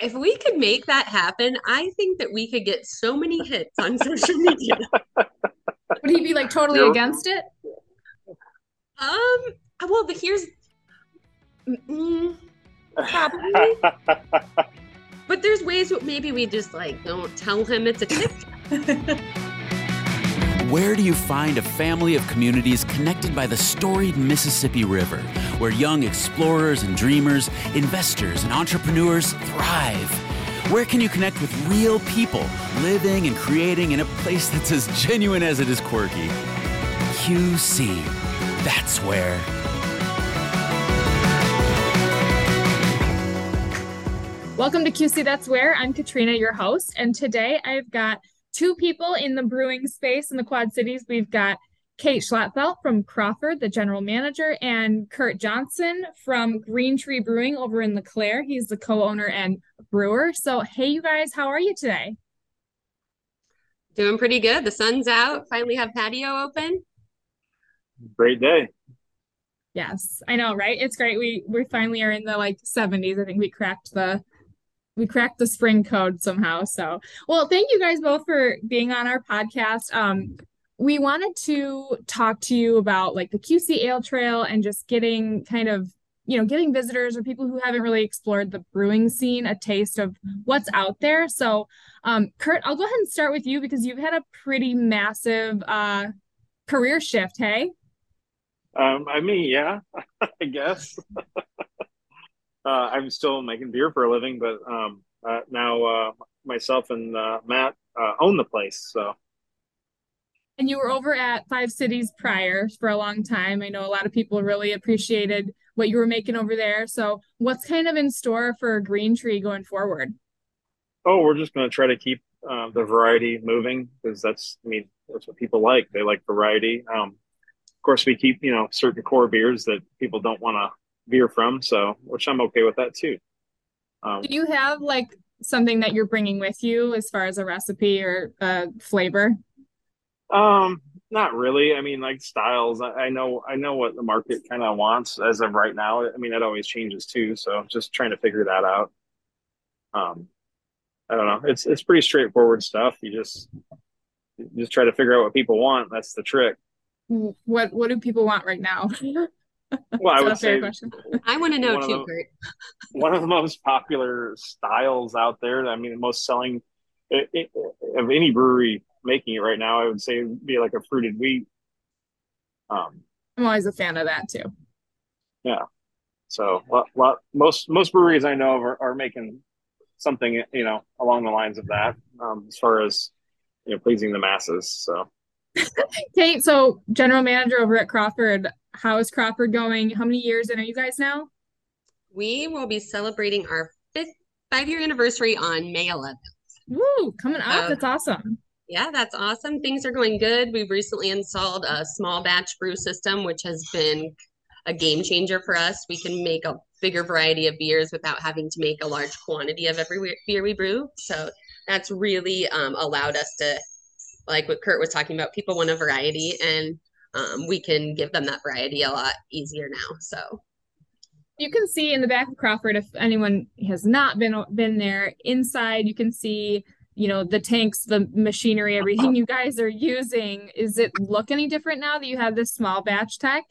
if we could make that happen, I think that we could get so many hits on social media. Would he be like totally against it? Um. Well, but here's. Mm, probably. but there's ways that maybe we just like don't tell him it's a tip. Where do you find a family of communities connected by the storied Mississippi River, where young explorers and dreamers, investors and entrepreneurs thrive? Where can you connect with real people living and creating in a place that's as genuine as it is quirky? QC. That's where. Welcome to QC That's Where. I'm Katrina, your host, and today I've got two people in the brewing space in the Quad Cities. We've got Kate Schlotfeldt from Crawford, the general manager, and Curt Johnson from Green Tree Brewing over in LeClaire. He's the co-owner and brewer. So, hey, you guys, how are you today? Doing pretty good. The sun's out. Finally have patio open. Great day. Yes, I know, right? It's great. We we finally are in the like 70s. I think we cracked the we cracked the spring code somehow. So, well, thank you guys both for being on our podcast. Um, we wanted to talk to you about like the QC Ale Trail and just getting kind of you know getting visitors or people who haven't really explored the brewing scene a taste of what's out there. So, um, Curt, I'll go ahead and start with you because you've had a pretty massive uh, career shift. Hey. Um, I mean, yeah, I guess. uh, I'm still making beer for a living, but um, uh, now uh, myself and uh, Matt uh, own the place. So. And you were over at Five Cities prior for a long time. I know a lot of people really appreciated what you were making over there. So, what's kind of in store for Green Tree going forward? Oh, we're just going to try to keep uh, the variety moving because that's, I mean, that's what people like. They like variety. Um, of course, we keep, you know, certain core beers that people don't want to veer from. So, which I'm okay with that too. Um, Do you have like something that you're bringing with you as far as a recipe or a flavor? Um, not really. I mean, like styles. I, I know, I know what the market kind of wants as of right now. I mean, that always changes too. So, just trying to figure that out. Um, I don't know. It's it's pretty straightforward stuff. You just you just try to figure out what people want. That's the trick. What what do people want right now? Well, I would say question. I want to know too, the, Curt. one of the most popular styles out there. I mean, the most selling it, it, of any brewery making it right now. I would say would be like a fruited wheat. Um, I'm always a fan of that too. Yeah. So, well, well, most most breweries I know of are, are making something you know along the lines of that um, as far as you know pleasing the masses. So. Kate, so general manager over at Crawford, how is Crawford going? How many years in are you guys now? We will be celebrating our fifth five year anniversary on May 11th. Woo, coming up. that's awesome. Yeah, that's awesome. Things are going good. We've recently installed a small batch brew system, which has been a game changer for us. We can make a bigger variety of beers without having to make a large quantity of every beer we brew. So that's really um, allowed us to, like what Curt was talking about, people want a variety and um, we can give them that variety a lot easier now. So. You can see in the back of Crawford, if anyone has not been been there, inside you can see you know the tanks the machinery everything you guys are using. Is it look any different now that you have this small batch tech?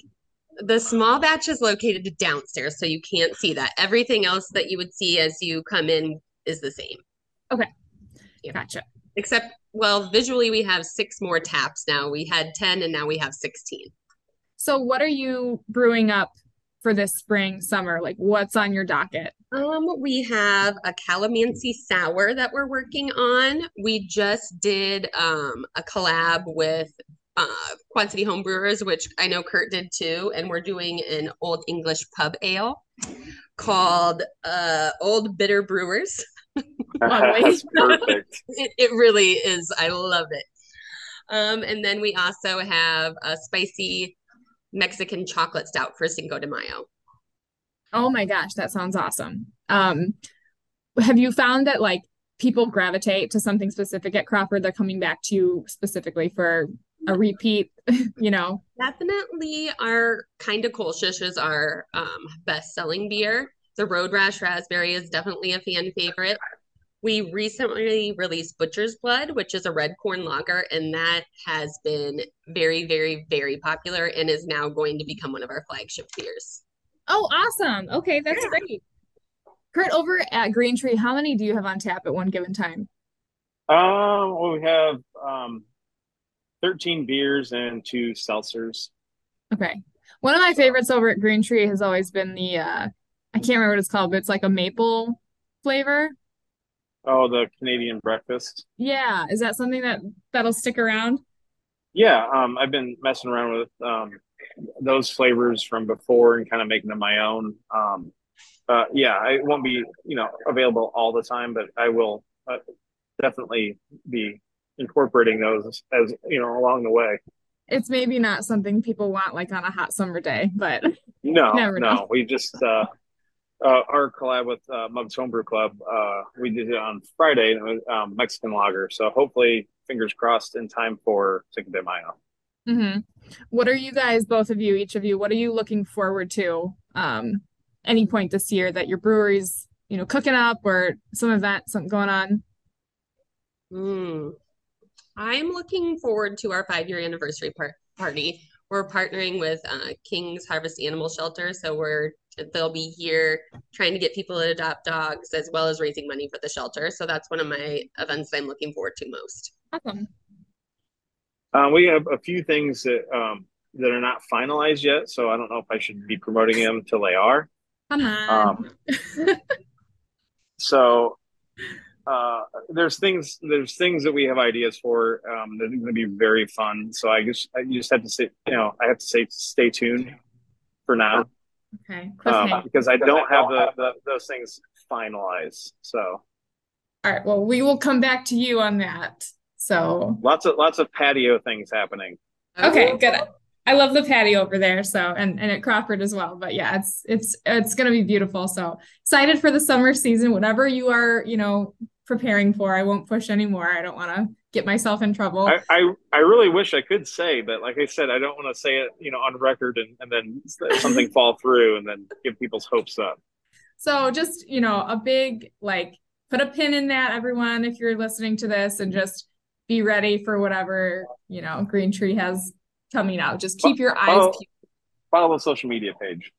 The small batch is located downstairs so you can't see that. Everything else that you would see as you come in is the same. Okay. Yeah. gotcha. Except well, visually we have six more taps now. We had 10 and now we have 16. So what are you brewing up for this spring summer? Like what's on your docket? Um, we have a calamansi sour that we're working on. We just did um a collab with uh Quad City Homebrewers, which I know Curt did too, and we're doing an old English pub ale called uh Old Bitter Brewers. That's perfect. it, it really is. I love it. Um, and then we also have a spicy Mexican chocolate stout for Cinco de Mayo. Oh my gosh, that sounds awesome. Um, have you found that like people gravitate to something specific at Crawford? They're coming back to you specifically for a repeat, you know? Definitely our kind of Kolsch is our um, best selling beer The Road Rash Raspberry is definitely a fan favorite. We recently released Butcher's Blood, which is a red corn lager, and that has been very, very, very popular and is now going to become one of our flagship beers. Oh, awesome. Okay, that's Yeah. great. Kurt, over at Green Tree, how many do you have on tap at one given time? Um, well, we have um 13 beers and two seltzers. Okay. One of my favorites over at Green Tree has always been the uh I can't remember what it's called, but it's like a maple flavor. Oh, the Canadian breakfast. Yeah, is that something that that'll stick around? Yeah, um, I've been messing around with um those flavors from before and kind of making them my own. Um, uh, yeah, it won't be, you know, available all the time, but I will uh, definitely be incorporating those as, you know, along the way. It's maybe not something people want like on a hot summer day, but No, Never know. no, we just uh, uh, our collab with uh, Mugs Homebrew Club. Uh, we did it on Friday, and it was um, Mexican lager. So hopefully, fingers crossed, in time for Cinco de Mayo. hmm What are you guys, both of you, each of you, what are you looking forward to um any point this year that your brewery's, you know, cooking up or some event, something going on? Hmm. I'm looking forward to our five year anniversary par- party. We're partnering with uh, King's Harvest Animal Shelter, so we're they'll be here trying to get people to adopt dogs as well as raising money for the shelter. So that's one of my events I'm looking forward to most. Awesome. Uh, we have a few things that um, that are not finalized yet, so I don't know if I should be promoting them till they are. Come on. Um, so uh, there's things there's things that we have ideas for um, that are going to be very fun. So I just I just have to say you know I have to say stay tuned for now Okay. um, because I don't have the, the those things finalized. So All right. Well, we will come back to you on that. So, lots of lots of patio things happening. okay, good. I love the patio over there. So, and and at Crawford as well. But yeah, it's it's it's gonna be beautiful. So excited for the summer season. Whatever you are, you know, preparing for. I won't push anymore. I don't want to get myself in trouble. I, I I really wish I could say, but like I said, I don't want to say it, you know, on record and, and then uh, something fall through and then give people's hopes up. So just, you know, a big like put a pin in that, everyone, if you're listening to this, and just be ready for whatever, you know, Green Tree has coming out. Just keep your eyes Follow, peeled. follow the social media page.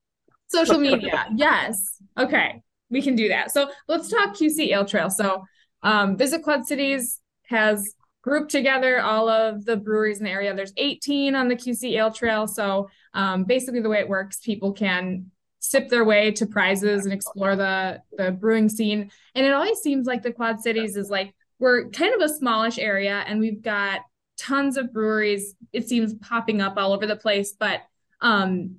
Social media. Yes. Okay. We can do that. So let's talk QC Ale Trail. So um, Visit Quad Cities has grouped together all of the breweries in the area. There's 18 on the QC Ale Trail. So um, basically, the way it works, people can sip their way to prizes and explore the the brewing scene. And it always seems like the Quad Cities is like we're kind of a smallish area, and we've got tons of breweries. It seems popping up all over the place, but um,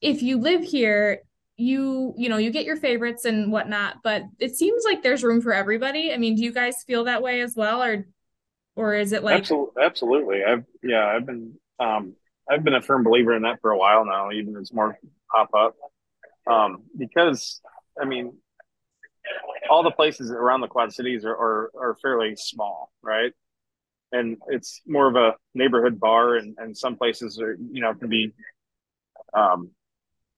if you live here you you know you get your favorites and whatnot but it seems like there's room for everybody i mean do you guys feel that way as well or or is it like Absolutely, absolutely. I've yeah, I've been um I've been a firm believer in that for a while now, even as more pop up. Um, because I mean, all the places around the Quad Cities are, are are fairly small, right? And it's more of a neighborhood bar, and and some places are you know can be, um,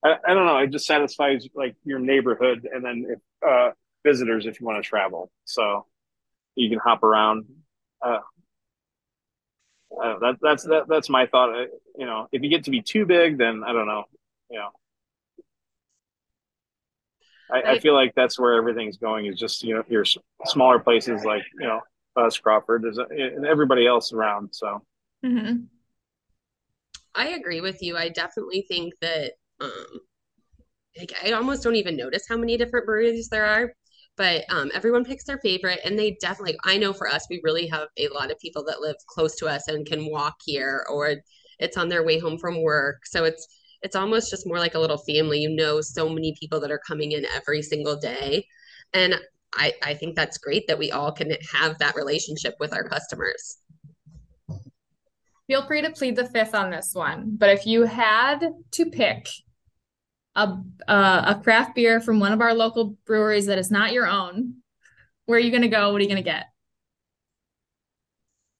I, I don't know. It just satisfies like your neighborhood, and then if uh visitors if you want to travel, so you can hop around. Uh, uh, that that's that, that's my thought. Uh, You know, if you get to be too big, then I don't know. You know, I, I feel like that's where everything's going. Is just you know your smaller places like you know us, Crawford, there's a, and everybody else around. So Mhm. I agree with you. I definitely think that um like I almost don't even notice how many different breweries there are. But um, everyone picks their favorite, and they definitely. I know for us, we really have a lot of people that live close to us and can walk here, or it's on their way home from work. So it's it's almost just more like a little family. You know, so many people that are coming in every single day, and I I think that's great that we all can have that relationship with our customers. feel free to plead the fifth on this one but if you had to pick a uh, a craft beer from one of our local breweries that is not your own where are you going to go what are you going to get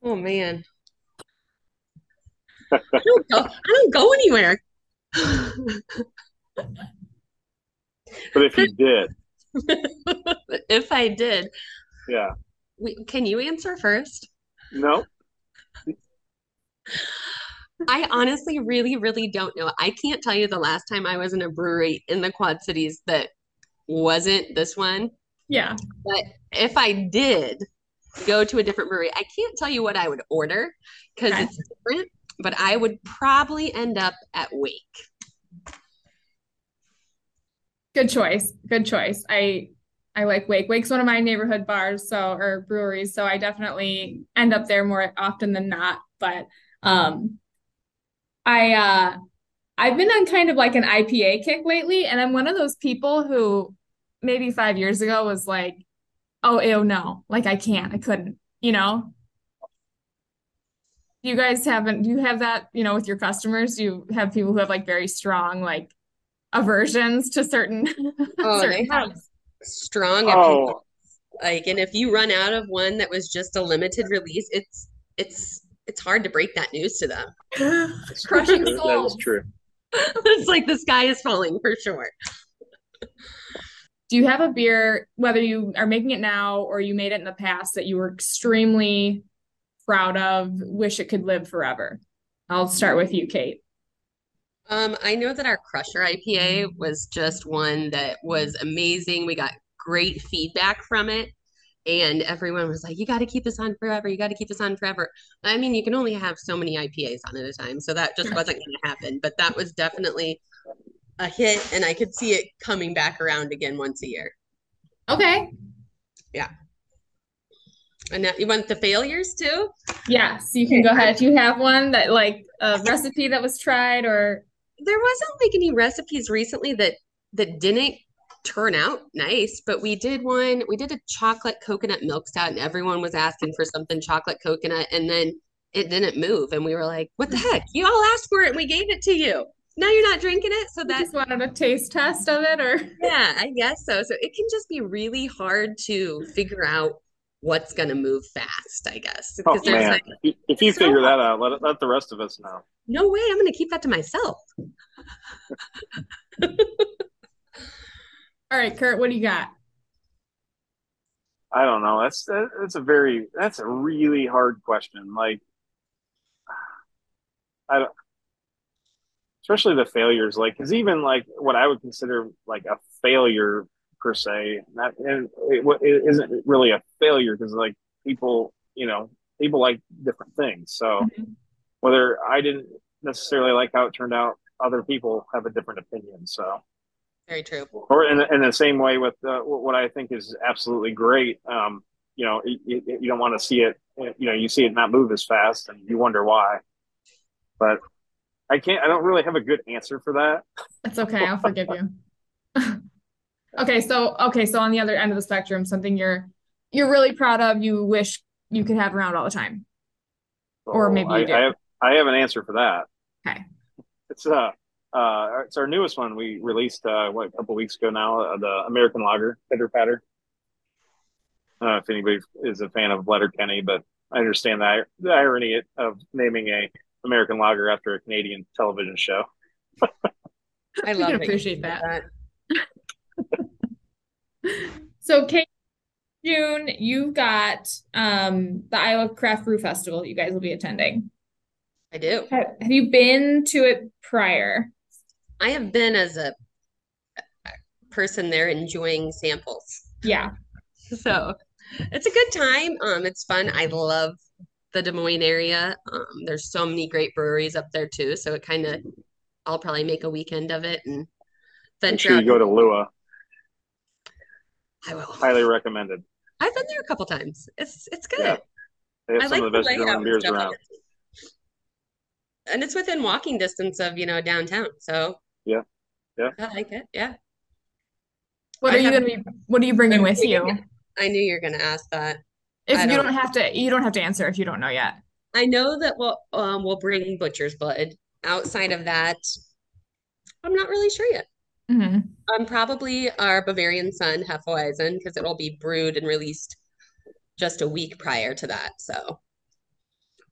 Oh man. I don't go, I don't go anywhere. But if you did, if I did, yeah. we, can you answer first? No. I honestly really, really don't know. I can't tell you the last time I was in a brewery in the Quad Cities that wasn't this one. Yeah. But if I did go to a different brewery, I can't tell you what I would order because Okay. it's different, but I would probably end up at Wake. Good choice. Good choice. I I like Wake. Wake's one of my neighborhood bars, so or breweries, so I definitely end up there more often than not. But um I uh I've been on kind of like an IPA kick lately, and I'm one of those people who maybe five years ago was like, oh ew, no, like I can't, I couldn't, you know? You guys haven't, do you have that, you know, with your customers? Do you have people who have like very strong like aversions to certain Oh, certain they have types? strong. Oh, Like, and if you run out of one that was just a limited release, it's it's it's hard to break that news to them. Crushing true. That is true. It's like the sky is falling for sure. Do you have a beer, whether you are making it now or you made it in the past, that you were extremely proud of, wish it could live forever? I'll start with you, Kate. Um, I know that our Crusher IPA was just one that was amazing. We got great feedback from it, and everyone was like, "You got to keep this on forever. You got to keep this on forever." I mean, you can only have so many IPAs on at a time, so that just wasn't going to happen. But that was definitely a hit, and I could see it coming back around again once a year. Okay. Yeah. And now you want the failures too? Yes, you can go ahead. If you have one that like a recipe that was tried or There wasn't like any recipes recently that that didn't turn out nice, but we did one, we did a chocolate coconut milk stout and everyone was asking for something chocolate coconut and then it didn't move and we were like, "What the heck? You all asked for it and we gave it to you. Now you're not drinking it?" So you that just wanted a taste test of it or yeah, I guess so. So it can just be really hard to figure out what's going to move fast, I guess. Oh man, like, if you- if you so figure that out, let let the rest of us know. no way, I'm going to keep that to myself. all right, Curt, what do you got? I don't know. That's that's a very that's a really hard question. Like, I don't, especially the failures. Like, because even like what I would consider like a failure per se, not and it, it isn't really a failure because like people, you know, people like different things. So Mhm. whether I didn't necessarily like how it turned out, other people have a different opinion. So. Very true. or in, in the same way with uh, what I think is absolutely great. Um, you know, you, you don't want to see it. You know, you see it not move as fast, and you wonder why. But I can't. I don't really have a good answer for that. That's okay, I'll forgive you. Okay, so okay, so on the other end of the spectrum, something you're you're really proud of, you wish you could have around all the time. Or So maybe I, you do. I have. I have an answer for that. Okay. It's uh. Uh, it's our newest one. We released uh, what a couple weeks ago now. Uh, the American Lager Pitter Patter. I if anybody is a fan of Letterkenny, but I understand the, the irony of naming a American Lager after a Canadian television show. I love can how you appreciate did that. So Kate, June, you've got um the Iowa Craft Brew Festival that you guys will be attending. I do. Have, have you been to it prior? I have been as a person there enjoying samples. Yeah. So it's a good time. Um, it's fun. I love the Des Moines area. Um, there's so many great breweries up there too. So it kind of, I'll probably make a weekend of it and Make venture sure you go to Lua. I will. Highly recommended. I've been there a couple times. It's it's good. Yeah. They have I some like of the the best layout German beers around. it. And it's within walking distance of, you know, downtown. So Yeah. Yeah. I like it. Yeah. What I are you gonna be what are you bringing with you? I knew you were going to ask that. If I you don't- don't have to you don't have to answer if you don't know yet. I know that we'll um we'll bring butcher's blood. Outside of that, I'm not really sure yet. hmm Um, probably our Bavarian Sun Hefeweizen because it'll be brewed and released just a week prior to that. So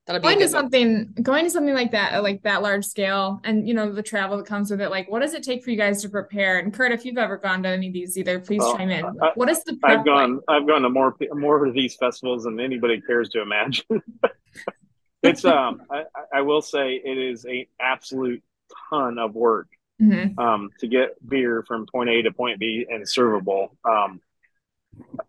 That'll be going to a good one. something going to something like that, uh, like that large scale, and you know the travel that comes with it. Like, what does it take for you guys to prepare? And Curt, if you've ever gone to any of these, either please Well, chime in. I- What is the prep I've like? gone I've gone to more more of these festivals than anybody cares to imagine. it's um I, I will say it is a absolute ton of work Mhm. um to get beer from point A to point B and servable. Um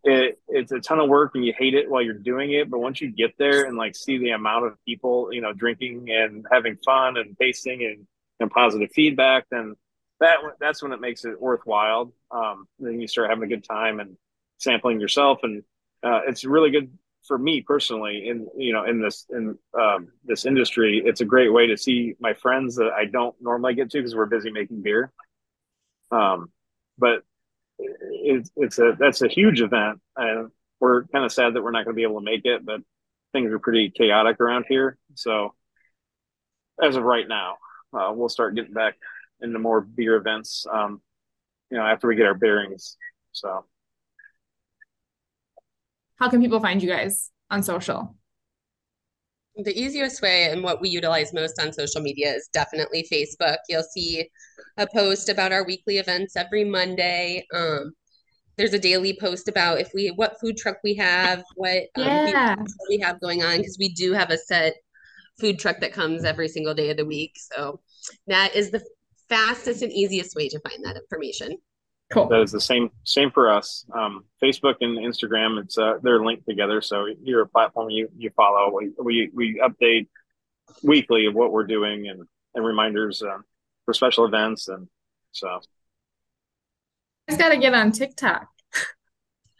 it it's a ton of work and you hate it while you're doing it, but once you get there and like see the amount of people, you know, drinking and having fun and tasting and, and positive feedback, then that that's when it makes it worthwhile. Um, then you start having a good time and sampling yourself, and uh, it's really good for me personally. In you know, in this in um, this industry, it's a great way to see my friends that I don't normally get to because we're busy making beer. Um, but it's it's a that's a huge event, and we're kind of sad that we're not going to be able to make it. But things are pretty chaotic around here, so as of right now, uh, we'll start getting back into more beer events. Um, you know, after we get our bearings. So How can people find you guys on social? The easiest way and what we utilize most on social media is definitely Facebook. You'll see a post about our weekly events every Monday. Um, there's a daily post about if we what food truck we have, what um, we have going on because we do have a set food truck that comes every single day of the week. So that is the fastest and easiest way to find that information. Cool. that is the same same for us. Um, Facebook and Instagram, it's uh, they're linked together. So you're a platform you you follow. We we, we update weekly of what we're doing and and reminders um, for special events and so You guys got to get on TikTok.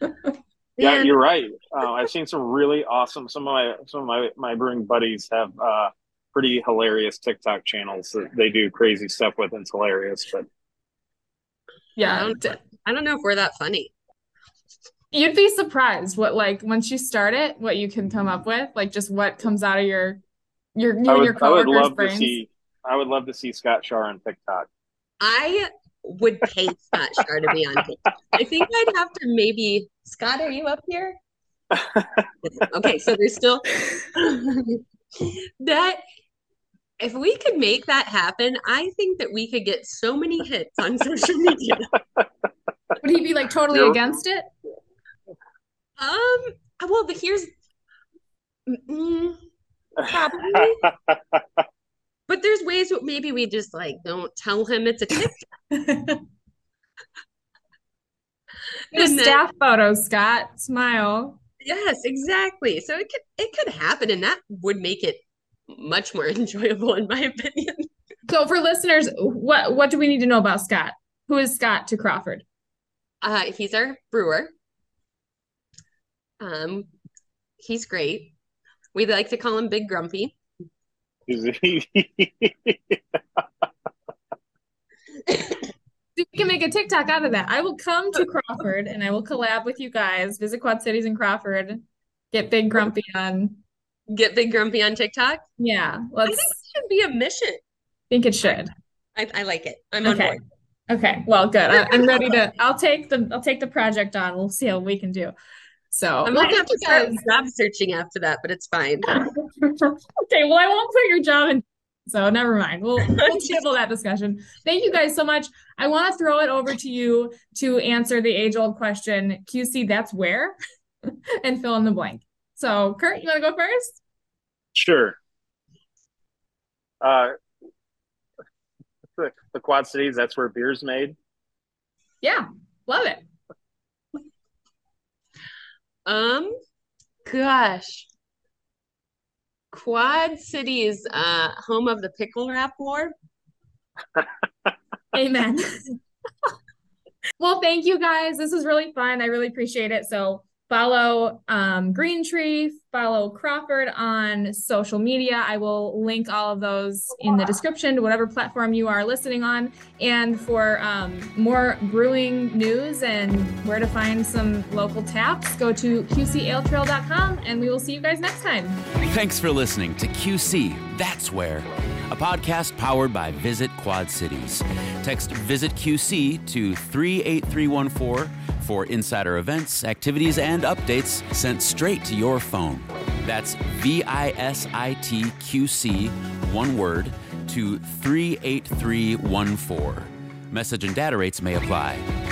yeah, you're right. Uh, I've seen some really awesome. Some of my some of my my brewing buddies have uh, pretty hilarious TikTok channels that they do crazy stuff with. And it's hilarious, but I Yeah. don't, I don't know if we're that funny. You'd be surprised what like once you start it, what you can come up with, like just what comes out of your your you I and would your I would coworkers' love to see I would love to see Scott Shar on TikTok. I would pay Scott Shar to be on TikTok. I think I'd have to maybe Scott, are you up here? Okay, so there's still that if we could make that happen, I think that we could get so many hits on social media. Would he be like totally You're- against it? Um, well, but here's mm, probably, but there's ways that maybe we just like don't tell him it's a TikTok. The And then- staff photos, Scott. Smile. Yes, exactly. So it could it could happen, and that would make it much more enjoyable, in my opinion. So for listeners, what what do we need to know about Scott? Who is Scott to Crawford? Uh, he's our brewer. Um, he's great. We like to call him Big Grumpy. We can make a TikTok out of that. I will come to Crawford and I will collab with you guys. Visit Quad Cities in Crawford. Get Big Grumpy on. Get Big Grumpy on TikTok. Yeah, I let's think it should be a mission. I think it should. I, I like it. I'm on Okay. board. Okay, well, good. I, I'm ready to. I'll take the. I'll take the project on. We'll see how we can do. So, I might have to start job searching after that, but it's fine. Okay, well, I won't put your job in. So never mind. We'll we'll table that discussion. Thank you guys so much. I want to throw it over to you to answer the age-old question. QC, that's where, and fill in the blank. So, Curt, you want to go first? Sure. Uh, the, the Quad Cities, that's where beer's made. Yeah, love it. Um, gosh. Quad Cities, uh, home of the pickle wrap war. Amen. well, thank you guys. This was really fun. I really appreciate it. So follow um, Green Tree, follow Crawford on social media. I will link all of those in the description to whatever platform you are listening on. And for um, more brewing news and where to find some local taps, go to qcaletrail.com and we will see you guys next time. Thanks for listening to QC That's Where, a podcast powered by Visit Quad Cities. Text Visit QC to 38314 for insider events, activities, and updates sent straight to your phone. That's V I S I T Q C, one word, to 38314. Message and data rates may apply.